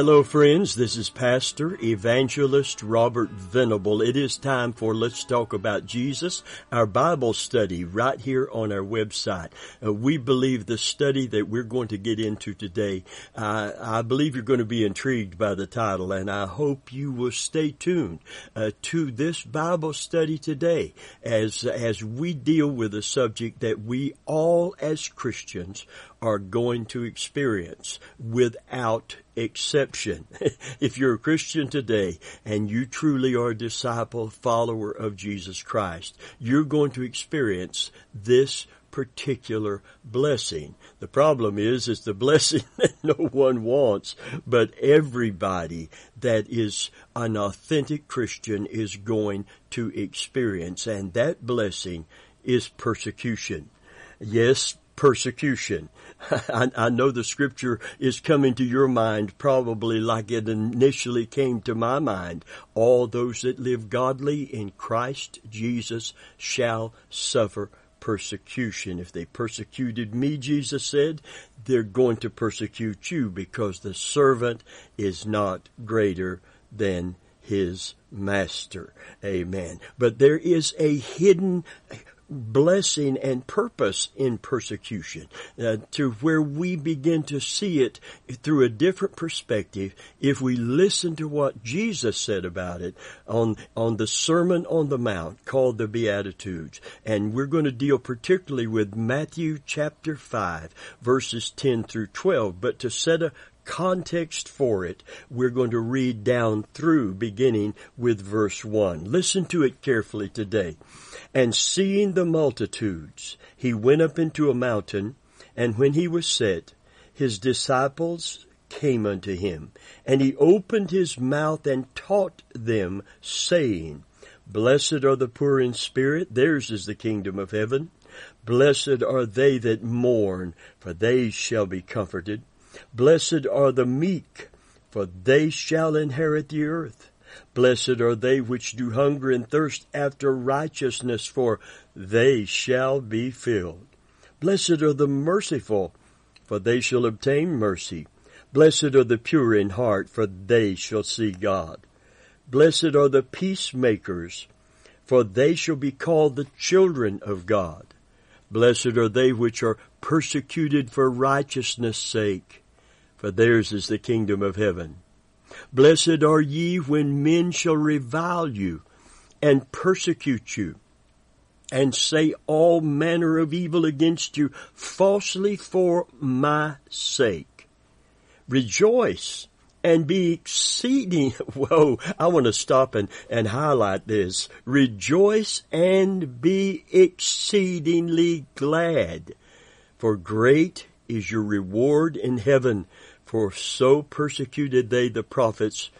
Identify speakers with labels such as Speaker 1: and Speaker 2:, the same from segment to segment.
Speaker 1: Hello, friends. This is Pastor Evangelist Robert Venable. It is time for Let's Talk About Jesus, our Bible study right here on our website. Uh, we believe the study that we're going to get into today, uh, I believe you're going to be intrigued by the title, and I hope you will stay tuned uh, to this Bible study today as as we deal with a subject that we all as Christians are going to experience without exception. if you're a Christian today and you truly are a disciple, follower of Jesus Christ, you're going to experience this particular blessing. The problem is, is the blessing that no one wants, but everybody that is an authentic Christian is going to experience. And that blessing is persecution. Yes, persecution. I, I, know the scripture is coming to your mind probably like it initially came to my mind. All those that live godly in Christ Jesus shall suffer persecution. If they persecuted me, Jesus said, they're going to persecute you because the servant is not greater than his master. Amen. But there is a hidden blessing and purpose in persecution uh, to where we begin to see it through a different perspective if we listen to what Jesus said about it on on the Sermon on the Mount called the Beatitudes and we're going to deal particularly with Matthew chapter 5 verses 10 through 12 but to set a context for it, we're going to read down through beginning with verse 1. Listen to it carefully today. And seeing the multitudes, he went up into a mountain, and when he was set, his disciples came unto him, and he opened his mouth and taught them, saying, Blessed are the poor in spirit, theirs is the kingdom of heaven. Blessed are they that mourn, for they shall be comforted. Blessed are the meek, for they shall inherit the earth. Blessed are they which do hunger and thirst after righteousness, for they shall be filled. Blessed are the merciful, for they shall obtain mercy. Blessed are the pure in heart, for they shall see God. Blessed are the peacemakers, for they shall be called the children of God. Blessed are they which are persecuted for righteousness' sake, for theirs is the kingdom of heaven. Blessed are ye when men shall revile you and persecute you and say all manner of evil against you falsely for my sake. Rejoice and be exceeding, whoa, I want to stop and, and highlight this. Rejoice and be exceedingly glad, for great is your reward in heaven, for so persecuted they the prophets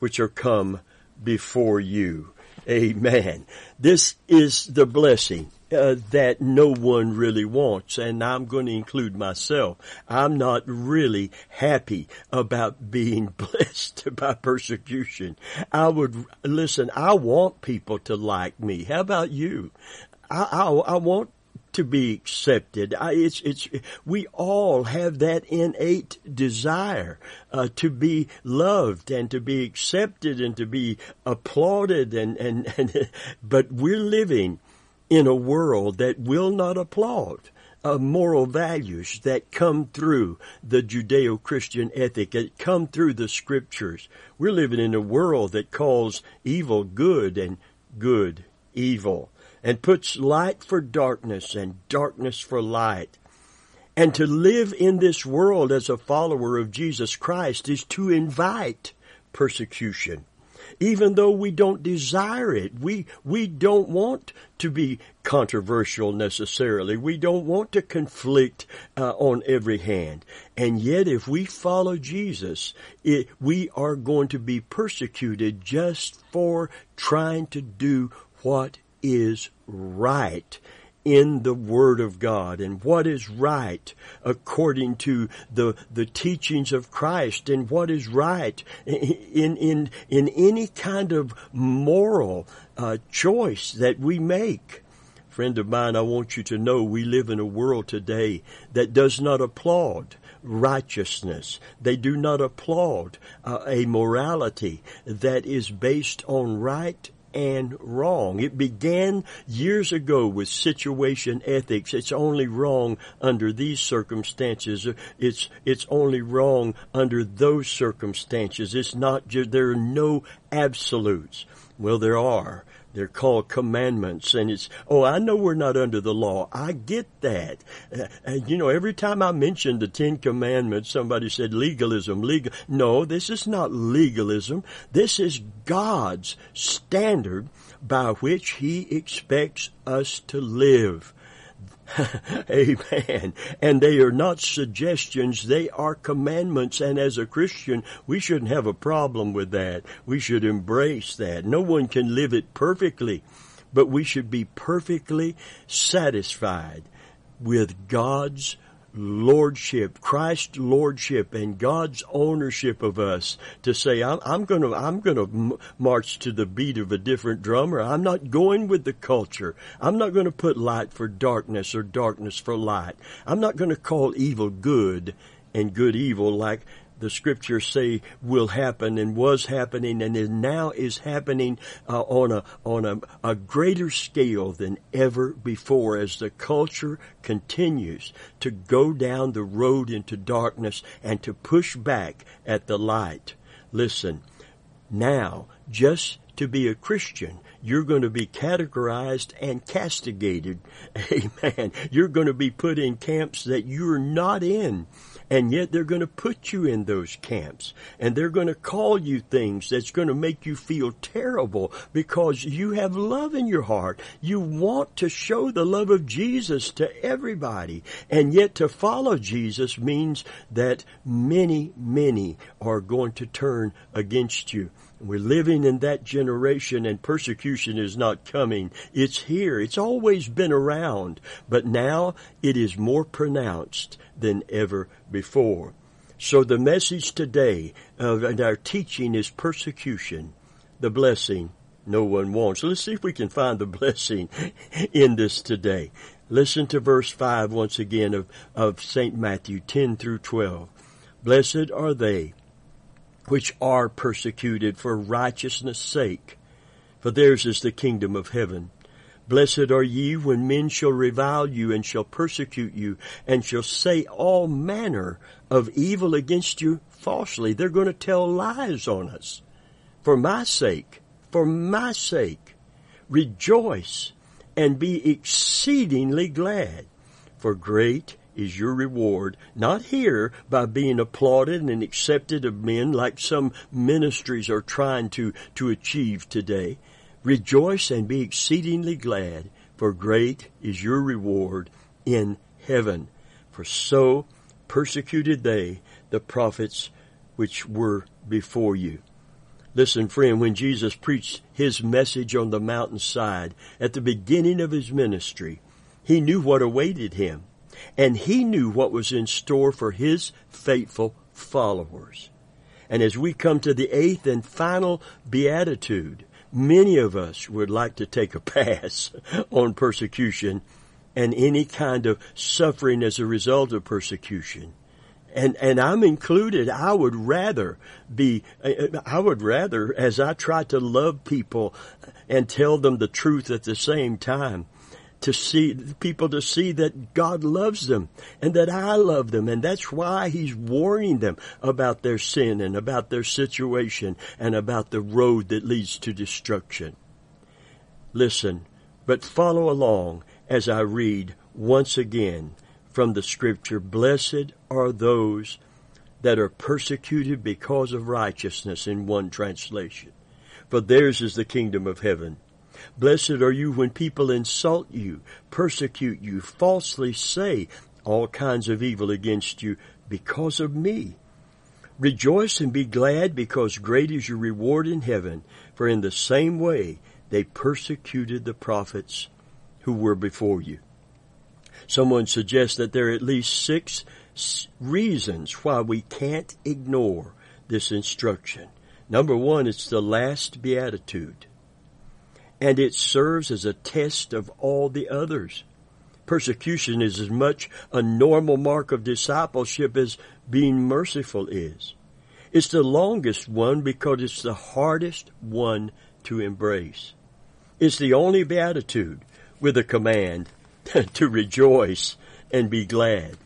Speaker 1: which are come before you. Amen. This is the blessing uh, that no one really wants, and I'm going to include myself. I'm not really happy about being blessed by persecution. I would listen. I want people to like me. How about you? I, I, I want to be accepted. I, it's, it's, we all have that innate desire, uh, to be loved and to be accepted and to be applauded and, and, and, but we're living in a world that will not applaud. Uh, moral values that come through the Judeo-Christian ethic, that come through the scriptures. We're living in a world that calls evil good and good evil and puts light for darkness and darkness for light. And to live in this world as a follower of Jesus Christ is to invite persecution. Even though we don't desire it, we, we don't want to be controversial necessarily. We don't want to conflict uh, on every hand. And yet if we follow Jesus, it, we are going to be persecuted just for trying to do what is right in the Word of God and what is right according to the, the teachings of Christ and what is right in, in, in any kind of moral uh, choice that we make. friend of mine, I want you to know we live in a world today that does not applaud righteousness. They do not applaud uh, a morality that is based on right and wrong. It began years ago with situation ethics. It's only wrong under these circumstances. It's, it's only wrong under those circumstances. It's not just, there are no absolutes. Well, there are. They're called commandments and it's, oh, I know we're not under the law. I get that. Uh, you know, every time I mention the Ten Commandments, somebody said legalism, legal. No, this is not legalism. This is God's standard by which He expects us to live. Amen. And they are not suggestions, they are commandments. And as a Christian, we shouldn't have a problem with that. We should embrace that. No one can live it perfectly, but we should be perfectly satisfied with God's lordship, Christ's lordship and God's ownership of us to say, I'm, I'm gonna, I'm gonna march to the beat of a different drummer. I'm not going with the culture. I'm not gonna put light for darkness or darkness for light. I'm not gonna call evil good and good evil like the scriptures say will happen and was happening and is now is happening uh, on a on a, a greater scale than ever before as the culture continues to go down the road into darkness and to push back at the light. Listen, now just to be a Christian, you're going to be categorized and castigated. Amen. You're going to be put in camps that you're not in. And yet they're going to put you in those camps and they're going to call you things that's going to make you feel terrible because you have love in your heart. You want to show the love of Jesus to everybody. And yet to follow Jesus means that many, many are going to turn against you. We're living in that generation and persecution is not coming. It's here. It's always been around, but now it is more pronounced than ever before. So the message today of our teaching is persecution, the blessing no one wants. Let's see if we can find the blessing in this today. Listen to verse 5 once again of, of St. Matthew 10 through 12. Blessed are they which are persecuted for righteousness' sake, for theirs is the kingdom of heaven. Blessed are ye when men shall revile you and shall persecute you and shall say all manner of evil against you falsely. They're going to tell lies on us. For my sake, for my sake, rejoice and be exceedingly glad, for great is your reward, not here by being applauded and accepted of men like some ministries are trying to, to achieve today, Rejoice and be exceedingly glad, for great is your reward in heaven. For so persecuted they the prophets which were before you. Listen, friend, when Jesus preached his message on the mountainside at the beginning of his ministry, he knew what awaited him, and he knew what was in store for his faithful followers. And as we come to the eighth and final beatitude, Many of us would like to take a pass on persecution and any kind of suffering as a result of persecution. And, and I'm included. I would rather be, I would rather, as I try to love people and tell them the truth at the same time, to see people to see that God loves them and that I love them. And that's why he's warning them about their sin and about their situation and about the road that leads to destruction. Listen, but follow along as I read once again from the scripture. Blessed are those that are persecuted because of righteousness in one translation. For theirs is the kingdom of heaven. Blessed are you when people insult you, persecute you, falsely say all kinds of evil against you because of me. Rejoice and be glad because great is your reward in heaven, for in the same way they persecuted the prophets who were before you. Someone suggests that there are at least six reasons why we can't ignore this instruction. Number one, it's the last beatitude. And it serves as a test of all the others. Persecution is as much a normal mark of discipleship as being merciful is. It's the longest one because it's the hardest one to embrace. It's the only beatitude with a command to rejoice and be glad.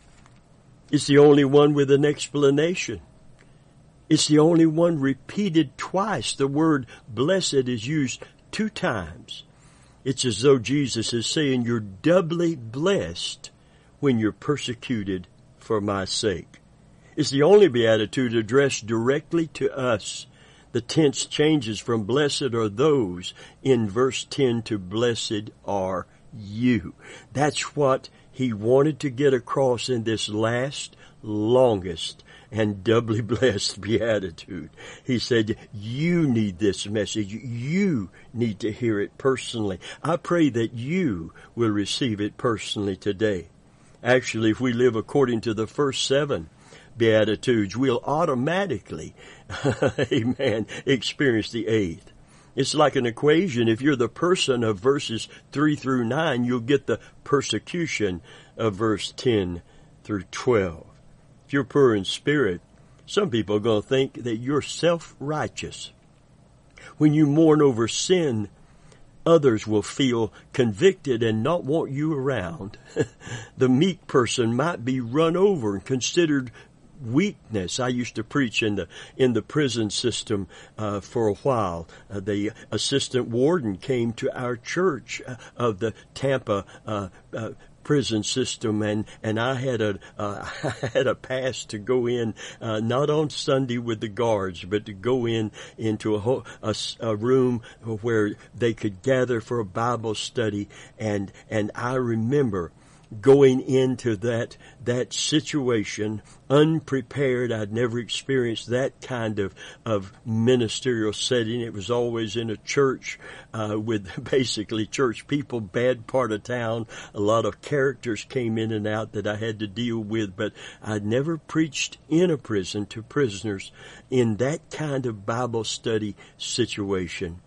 Speaker 1: It's the only one with an explanation. It's the only one repeated twice. The word blessed is used two times. It's as though Jesus is saying you're doubly blessed when you're persecuted for my sake. It's the only beatitude addressed directly to us. The tense changes from blessed are those in verse 10 to blessed are you. That's what he wanted to get across in this last, longest, and doubly blessed beatitude. He said, you need this message. You need to hear it personally. I pray that you will receive it personally today. Actually, if we live according to the first seven, Beatitudes, we'll automatically, amen, experience the eighth. It's like an equation. If you're the person of verses 3 through 9, you'll get the persecution of verse 10 through 12. If you're poor in spirit, some people are going to think that you're self-righteous. When you mourn over sin, others will feel convicted and not want you around. the meek person might be run over and considered weakness. I used to preach in the in the prison system uh, for a while. Uh, the assistant warden came to our church uh, of the Tampa uh, uh, prison system and and I had a uh, I had a pass to go in uh, not on Sunday with the guards but to go in into a, a, a room where they could gather for a Bible study. And and I remember going into that that situation unprepared. I'd never experienced that kind of of ministerial setting. It was always in a church uh, with basically church people, bad part of town. A lot of characters came in and out that I had to deal with, but I'd never preached in a prison to prisoners in that kind of Bible study situation.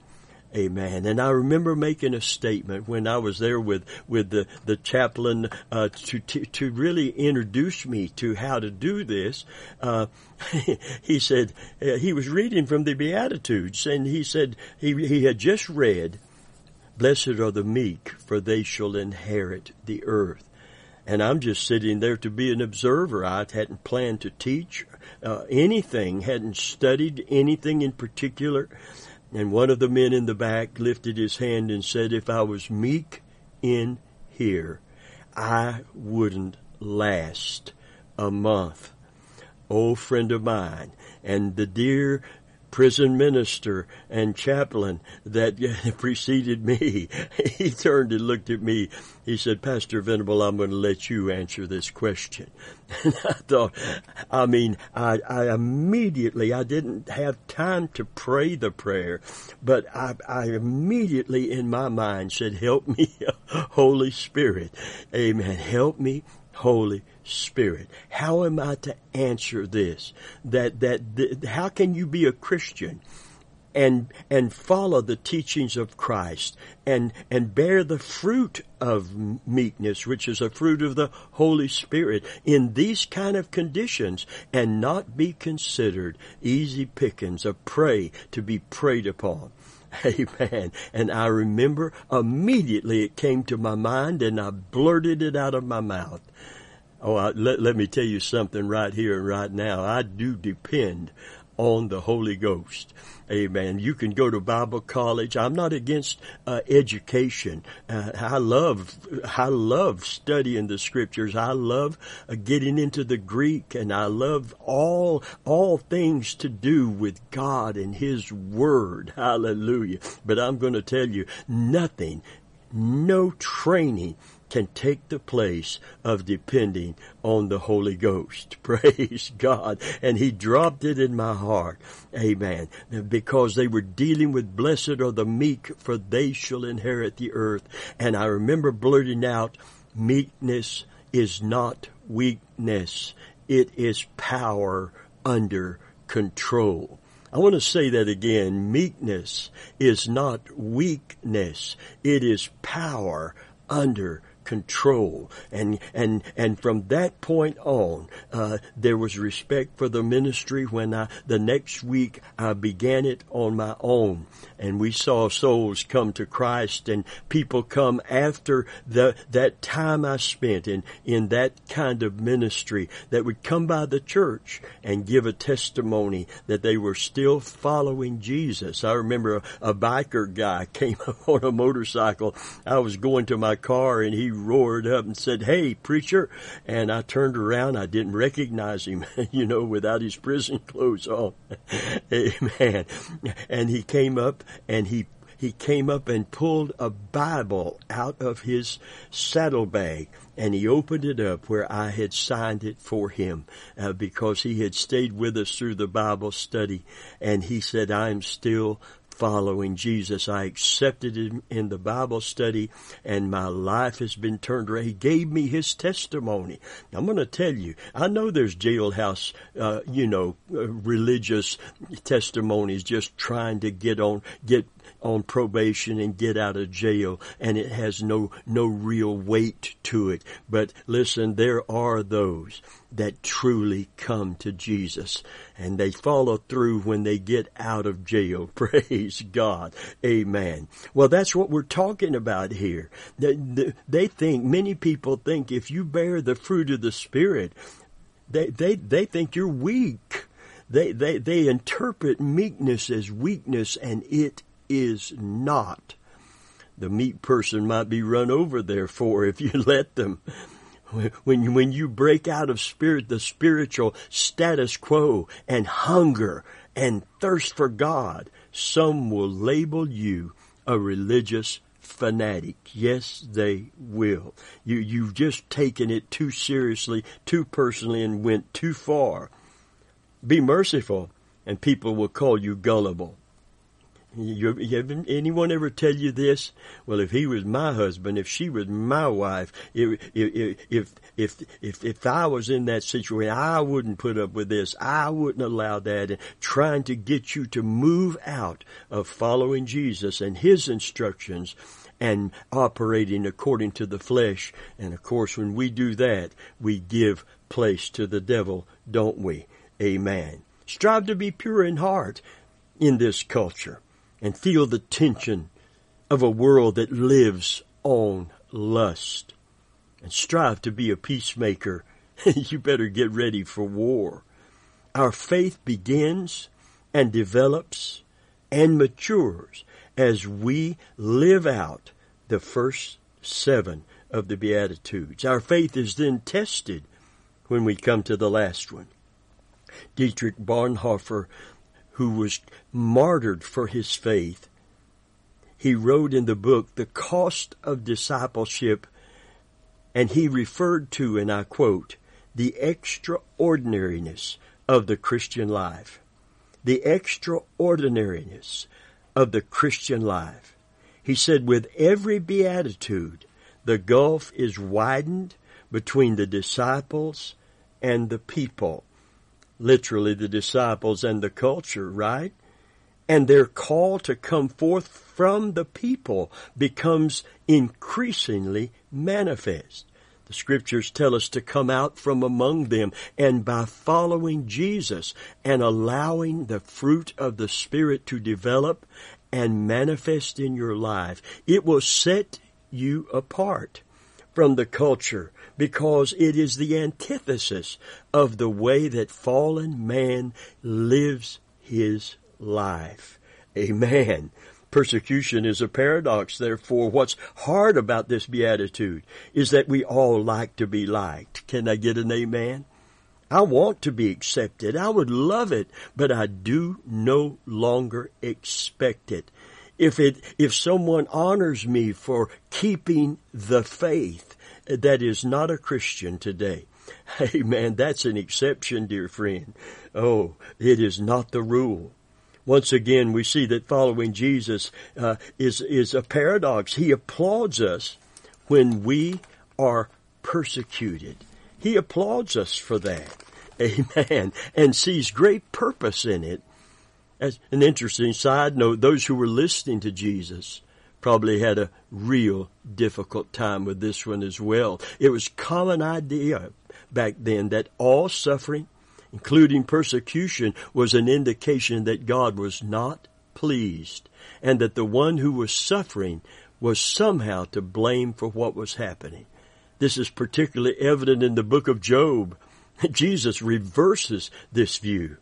Speaker 1: Amen. And I remember making a statement when I was there with, with the, the chaplain, uh, to, to, to really introduce me to how to do this. Uh, he said, uh, he was reading from the Beatitudes and he said he, he had just read, blessed are the meek for they shall inherit the earth. And I'm just sitting there to be an observer. I hadn't planned to teach uh, anything, hadn't studied anything in particular. And one of the men in the back lifted his hand and said, if I was meek in here, I wouldn't last a month. Oh, friend of mine, and the dear prison minister and chaplain that preceded me. He turned and looked at me. He said, Pastor Venable, I'm going to let you answer this question. And I thought, I mean, I, I immediately, I didn't have time to pray the prayer, but I, I immediately in my mind said, help me, Holy Spirit. Amen. Help me, Holy Spirit. How am I to answer this? That, that, how can you be a Christian and, and follow the teachings of Christ and, and bear the fruit of meekness, which is a fruit of the Holy Spirit in these kind of conditions and not be considered easy pickings, a prey to be preyed upon? Amen. And I remember immediately it came to my mind and I blurted it out of my mouth. Oh, I, let, let me tell you something right here and right now. I do depend on the Holy Ghost. Amen. You can go to Bible college. I'm not against uh, education. Uh, I love, I love studying the scriptures. I love uh, getting into the Greek, and I love all all things to do with God and His Word. Hallelujah. But I'm going to tell you, nothing, no training can take the place of depending on the Holy Ghost. Praise God. And He dropped it in my heart. Amen. Because they were dealing with blessed are the meek for they shall inherit the earth. And I remember blurting out, meekness is not weakness. It is power under control. I want to say that again. Meekness is not weakness. It is power under control. And, and, and from that point on, uh, there was respect for the ministry when I, the next week I began it on my own. And we saw souls come to Christ and people come after the, that time I spent in, in that kind of ministry that would come by the church and give a testimony that they were still following Jesus. I remember a, a biker guy came on a motorcycle. I was going to my car and he roared up and said, Hey, preacher. And I turned around. I didn't recognize him, you know, without his prison clothes on. Amen. And he came up and he he came up and pulled a Bible out of his saddlebag and he opened it up where I had signed it for him uh, because he had stayed with us through the Bible study and he said, I'm still following Jesus. I accepted him in the Bible study and my life has been turned around. He gave me his testimony. I'm going to tell you, I know there's jailhouse, uh, you know, uh, religious testimonies just trying to get on, get on probation and get out of jail and it has no, no real weight to it. But listen, there are those that truly come to Jesus and they follow through when they get out of jail. Praise God. Amen. Well, that's what we're talking about here. They, they think, many people think if you bear the fruit of the Spirit, they, they, they think you're weak. They, they, they interpret meekness as weakness and it is not. The meat person might be run over therefore if you let them. When you, when you break out of spirit, the spiritual status quo and hunger and thirst for God, some will label you a religious fanatic. Yes, they will. You, you've just taken it too seriously, too personally, and went too far. Be merciful, and people will call you gullible. You, you, anyone ever tell you this? Well, if he was my husband, if she was my wife, if if if if if, if I was in that situation, I wouldn't put up with this. I wouldn't allow that. And trying to get you to move out of following Jesus and His instructions and operating according to the flesh. And of course, when we do that, we give place to the devil, don't we? Amen. Strive to be pure in heart in this culture and feel the tension of a world that lives on lust and strive to be a peacemaker. you better get ready for war. Our faith begins and develops and matures as we live out the first seven of the Beatitudes. Our faith is then tested when we come to the last one. Dietrich Bonhoeffer who was martyred for his faith. He wrote in the book, The Cost of Discipleship, and he referred to, and I quote, the extraordinariness of the Christian life. The extraordinariness of the Christian life. He said, with every beatitude, the gulf is widened between the disciples and the people literally the disciples and the culture, right? And their call to come forth from the people becomes increasingly manifest. The scriptures tell us to come out from among them and by following Jesus and allowing the fruit of the Spirit to develop and manifest in your life, it will set you apart from the culture because it is the antithesis of the way that fallen man lives his life. Amen. Persecution is a paradox, therefore. What's hard about this beatitude is that we all like to be liked. Can I get an amen? I want to be accepted. I would love it, but I do no longer expect it if it, if someone honors me for keeping the faith that is not a Christian today, hey man, that's an exception, dear friend. Oh, it is not the rule. Once again, we see that following Jesus uh, is is a paradox. He applauds us when we are persecuted. He applauds us for that. Amen. And sees great purpose in it As an interesting side note, those who were listening to Jesus probably had a real difficult time with this one as well. It was common idea back then that all suffering, including persecution, was an indication that God was not pleased and that the one who was suffering was somehow to blame for what was happening. This is particularly evident in the book of Job. Jesus reverses this view.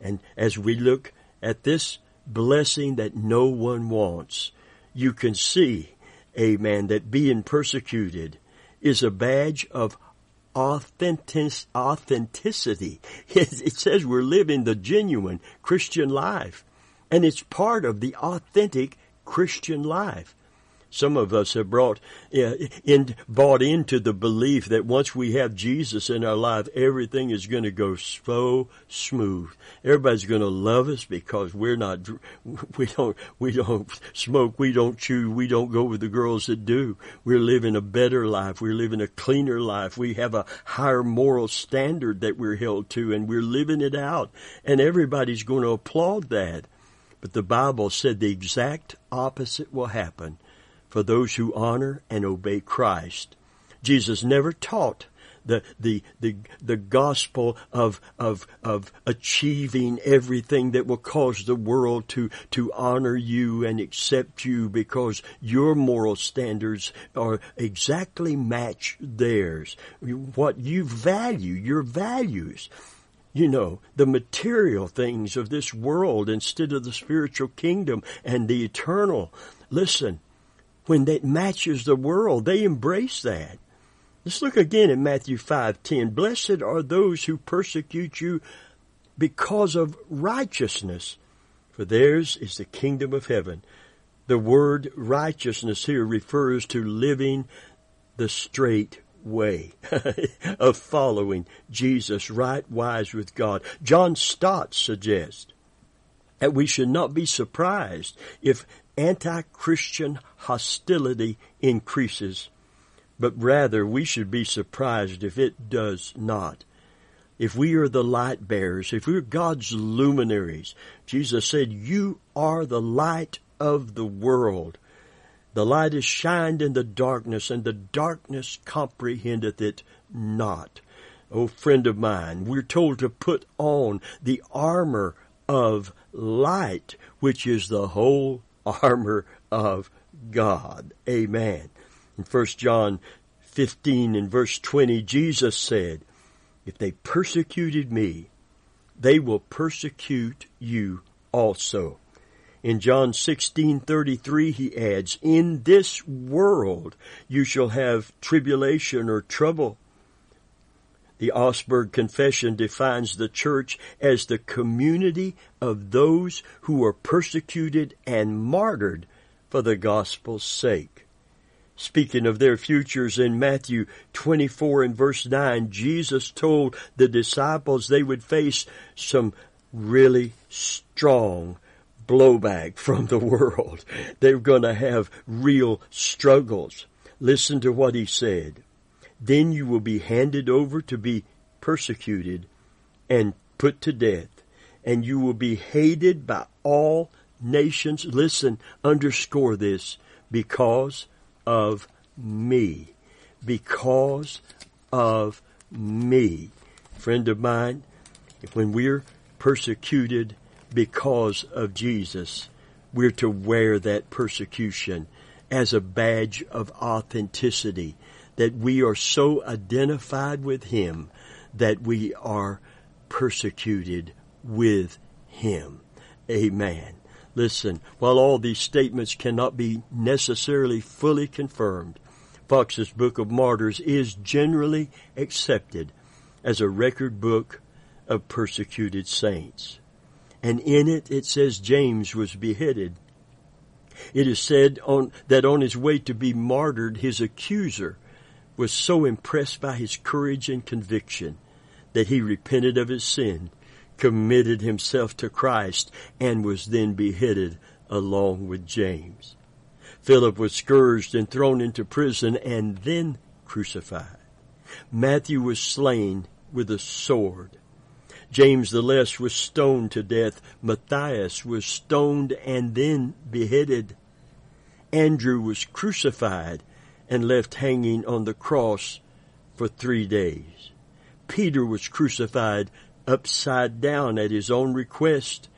Speaker 1: And as we look at this blessing that no one wants, you can see, amen, that being persecuted is a badge of authentic, authenticity. It says we're living the genuine Christian life. And it's part of the authentic Christian life. Some of us have brought in, bought into the belief that once we have Jesus in our life, everything is going to go so smooth. Everybody's going to love us because we're not, we don't, we don't smoke, we don't chew, we don't go with the girls that do. We're living a better life. We're living a cleaner life. We have a higher moral standard that we're held to and we're living it out. And everybody's going to applaud that. But the Bible said the exact opposite will happen for those who honor and obey Christ. Jesus never taught the, the, the, the gospel of, of, of achieving everything that will cause the world to, to honor you and accept you because your moral standards are exactly match theirs. What you value, your values you know, the material things of this world instead of the spiritual kingdom and the eternal. Listen, when that matches the world. They embrace that. Let's look again at Matthew 5:10. Blessed are those who persecute you because of righteousness, for theirs is the kingdom of heaven. The word righteousness here refers to living the straight way of following Jesus right wise with God. John Stott suggests that we should not be surprised if anti-Christian hostility increases, but rather we should be surprised if it does not. If we are the light bearers, if we're God's luminaries, Jesus said, you are the light of the world. The light is shined in the darkness, and the darkness comprehendeth it not. Oh, friend of mine, we're told to put on the armor of light, which is the whole armor of God. Amen. In 1 John 15 and verse 20, Jesus said, If they persecuted me, they will persecute you also. In John 16:33 he adds, "In this world you shall have tribulation or trouble." The Augsburg Confession defines the church as the community of those who were persecuted and martyred for the gospel's sake. Speaking of their futures in Matthew 24 and verse 9, Jesus told the disciples they would face some really strong blowback from the world. They're going to have real struggles. Listen to what he said. Then you will be handed over to be persecuted and put to death, and you will be hated by all nations. Listen, underscore this because of me. Because of me. Friend of mine, when we're persecuted because of Jesus, we're to wear that persecution as a badge of authenticity that we are so identified with Him that we are persecuted with Him. Amen. Listen, while all these statements cannot be necessarily fully confirmed, Fox's Book of Martyrs is generally accepted as a record book of persecuted saints. And in it, it says James was beheaded. It is said on, that on his way to be martyred, his accuser was so impressed by his courage and conviction that he repented of his sin, committed himself to Christ, and was then beheaded along with James. Philip was scourged and thrown into prison and then crucified. Matthew was slain with a sword. James the Less was stoned to death. Matthias was stoned and then beheaded. Andrew was crucified and left hanging on the cross for three days. Peter was crucified upside down at his own request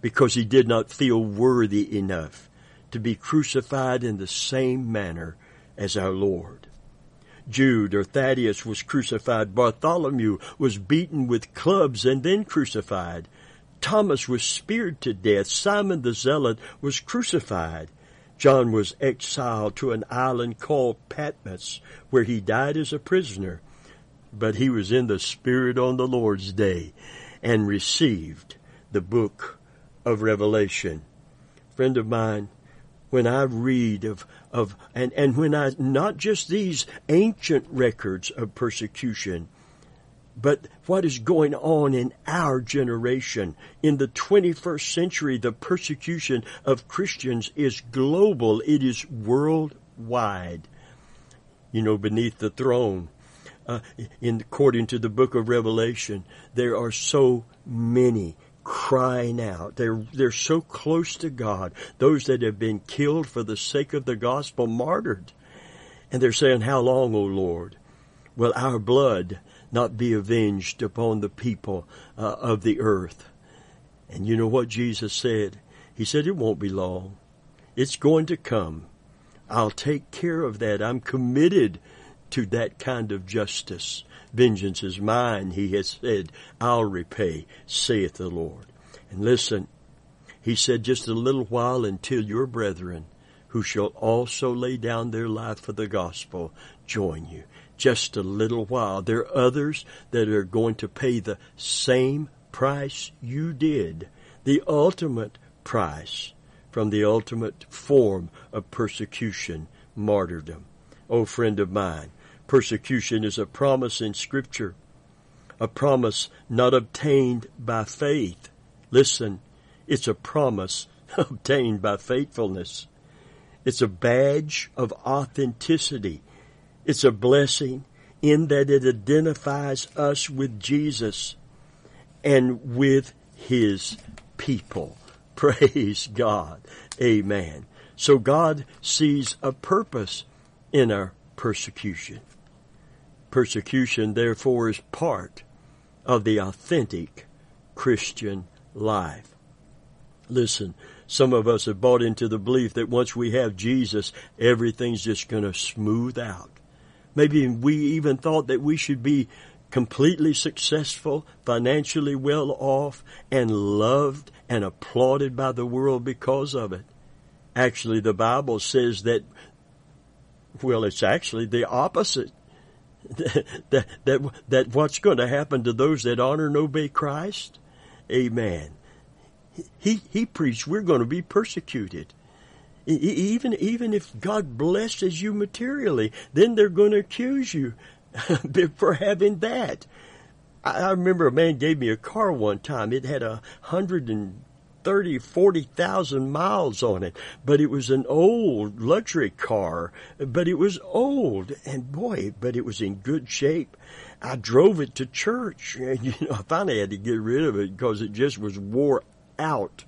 Speaker 1: because he did not feel worthy enough to be crucified in the same manner as our Lord. Jude or Thaddeus was crucified. Bartholomew was beaten with clubs and then crucified. Thomas was speared to death. Simon the Zealot was crucified. John was exiled to an island called Patmos, where he died as a prisoner. But he was in the Spirit on the Lord's day and received the book of Revelation. Friend of mine, when I read of, of and, and when I, not just these ancient records of persecution, but what is going on in our generation. In the 21st century, the persecution of Christians is global. It is worldwide. You know, beneath the throne, uh, in according to the book of Revelation, there are so many crying out. They're, they're so close to God. Those that have been killed for the sake of the gospel, martyred. And they're saying, how long, O Lord? Well, our blood not be avenged upon the people uh, of the earth? And you know what Jesus said? He said, it won't be long. It's going to come. I'll take care of that. I'm committed to that kind of justice. Vengeance is mine, he has said. I'll repay, saith the Lord. And listen, he said, just a little while until your brethren, who shall also lay down their life for the gospel, join you. Just a little while. There are others that are going to pay the same price you did, the ultimate price from the ultimate form of persecution, martyrdom. Oh, friend of mine, Persecution is a promise in Scripture, a promise not obtained by faith. Listen, it's a promise obtained by faithfulness. It's a badge of authenticity. It's a blessing in that it identifies us with Jesus and with His people. Praise God. Amen. So God sees a purpose in our persecution. Persecution, therefore, is part of the authentic Christian life. Listen, some of us have bought into the belief that once we have Jesus, everything's just going to smooth out. Maybe we even thought that we should be completely successful, financially well off, and loved and applauded by the world because of it. Actually, the Bible says that, well, it's actually the opposite. that, that, that what's going to happen to those that honor and obey Christ? Amen. He, he preached we're going to be persecuted. Even, even if God blesses you materially, then they're going to accuse you for having that. I remember a man gave me a car one time. It had a hundred and thirty, forty thousand miles on it, but it was an old luxury car, but it was old and boy, but it was in good shape. I drove it to church and you know, I finally had to get rid of it because it just was wore out.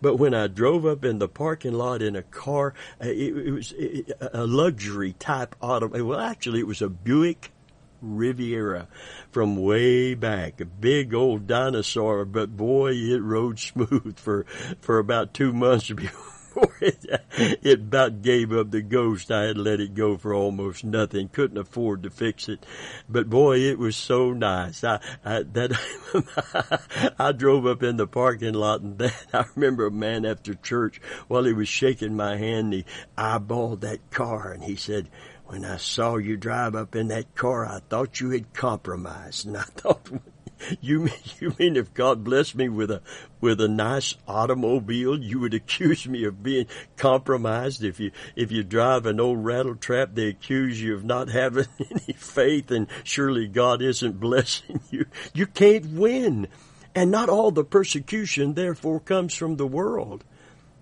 Speaker 1: But when I drove up in the parking lot in a car, uh, it, it was a luxury type auto. Well, actually, it was a Buick Riviera from way back, a big old dinosaur, but boy, it rode smooth for, for about two months before it about gave up the ghost. I had let it go for almost nothing. Couldn't afford to fix it, but boy, it was so nice. I, I that I drove up in the parking lot, and that I remember a man after church while he was shaking my hand, he eyeballed that car, and he said when I saw you drive up in that car, I thought you had compromised, and I thought, you mean, you mean if God blessed me with a with a nice automobile, you would accuse me of being compromised? If you if you drive an old rattle trap, they accuse you of not having any faith, and surely God isn't blessing you. You can't win, and not all the persecution therefore comes from the world.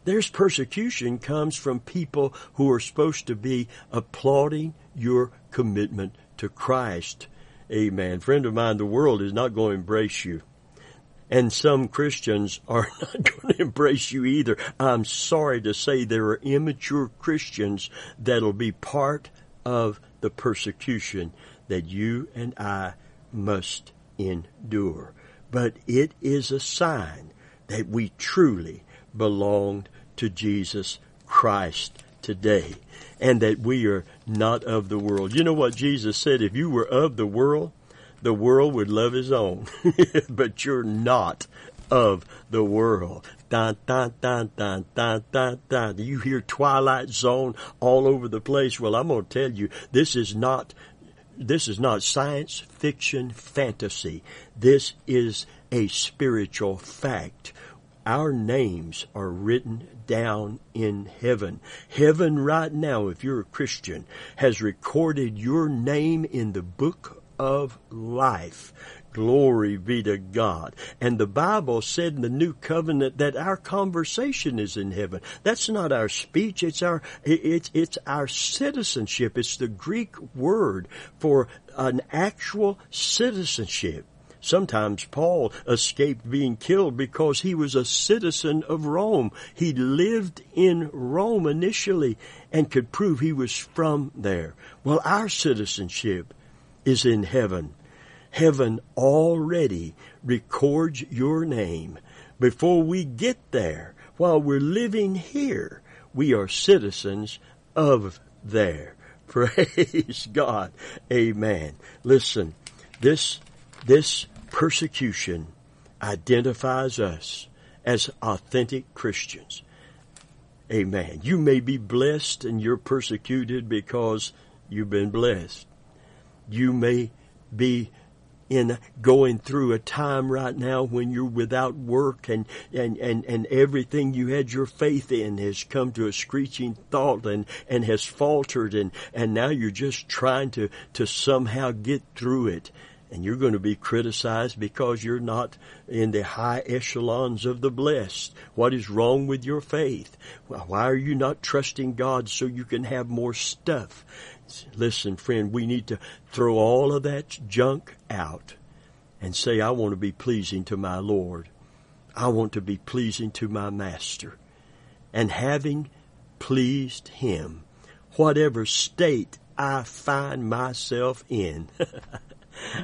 Speaker 1: There's persecution comes from people who are supposed to be applauding your commitment to Christ. Amen. Friend of mine, the world is not going to embrace you. And some Christians are not going to embrace you either. I'm sorry to say there are immature Christians that'll be part of the persecution that you and I must endure. But it is a sign that we truly belong to Jesus Christ today and that we are not of the world. You know what Jesus said? If you were of the world, the world would love his own. but you're not of the world. Dun, dun, dun, dun, dun, dun, dun. You hear Twilight Zone all over the place. Well, I'm going to tell you, this is not, this is not science fiction fantasy. This is a spiritual fact. Our names are written down in heaven. Heaven right now, if you're a Christian, has recorded your name in the book of life. Glory be to God. And the Bible said in the new covenant that our conversation is in heaven. That's not our speech. It's our, it's, it's our citizenship. It's the Greek word for an actual citizenship. Sometimes Paul escaped being killed because he was a citizen of Rome. He lived in Rome initially and could prove he was from there. Well, our citizenship is in heaven. Heaven already records your name. Before we get there, while we're living here, we are citizens of there. Praise God. Amen. Listen, this, this persecution identifies us as authentic Christians. Amen. You may be blessed and you're persecuted because you've been blessed. You may be in going through a time right now when you're without work and, and, and, and everything you had your faith in has come to a screeching halt and, and has faltered and, and now you're just trying to, to somehow get through it and you're going to be criticized because you're not in the high echelons of the blessed. What is wrong with your faith? Why are you not trusting God so you can have more stuff? Listen, friend, we need to throw all of that junk out and say, I want to be pleasing to my Lord. I want to be pleasing to my Master. And having pleased Him, whatever state I find myself in,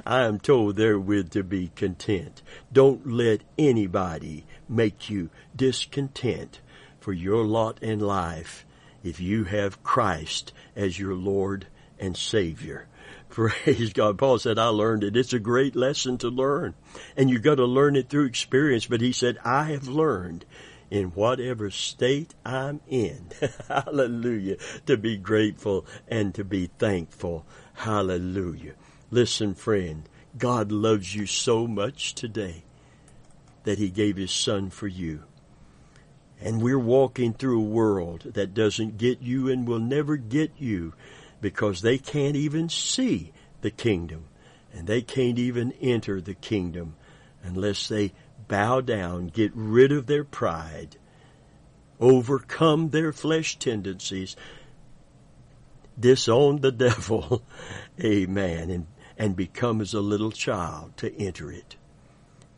Speaker 1: I am told therewith to be content. Don't let anybody make you discontent for your lot in life if you have Christ as your Lord and Savior. Praise God. Paul said, I learned it. It's a great lesson to learn. And you got to learn it through experience. But he said, I have learned in whatever state I'm in. Hallelujah. To be grateful and to be thankful. Hallelujah. Listen, friend, God loves you so much today that He gave His Son for you. And we're walking through a world that doesn't get you and will never get you because they can't even see the kingdom and they can't even enter the kingdom unless they bow down, get rid of their pride, overcome their flesh tendencies, disown the devil, amen, and and become as a little child to enter it.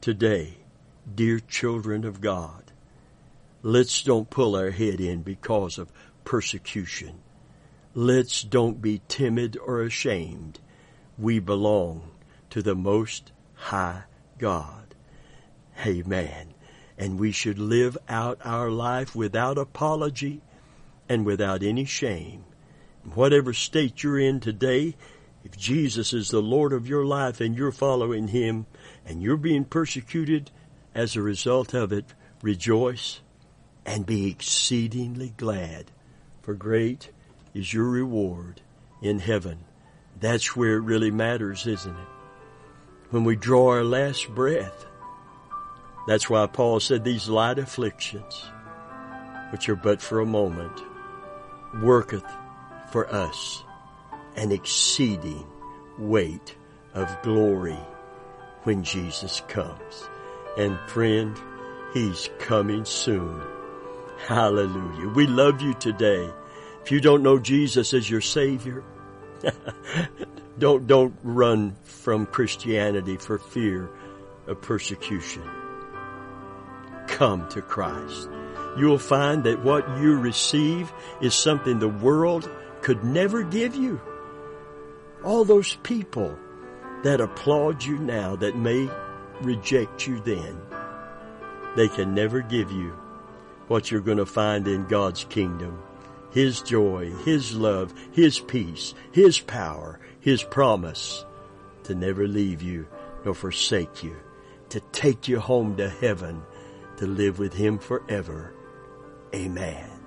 Speaker 1: Today, dear children of God, let's don't pull our head in because of persecution. Let's don't be timid or ashamed. We belong to the Most High God. Amen. And we should live out our life without apology and without any shame. Whatever state you're in today, if Jesus is the Lord of your life and you're following Him and you're being persecuted as a result of it, rejoice and be exceedingly glad, for great is your reward in heaven. That's where it really matters, isn't it? When we draw our last breath. That's why Paul said these light afflictions, which are but for a moment, worketh for us an exceeding weight of glory when Jesus comes. And friend, He's coming soon. Hallelujah. We love you today. If you don't know Jesus as your Savior, don't, don't run from Christianity for fear of persecution. come to Christ. You'll find that what you receive is something the world could never give you. All those people that applaud you now that may reject you then, they can never give you what you're going to find in God's kingdom. His joy, His love, His peace, His power, His promise to never leave you nor forsake you, to take you home to heaven, to live with Him forever. Amen.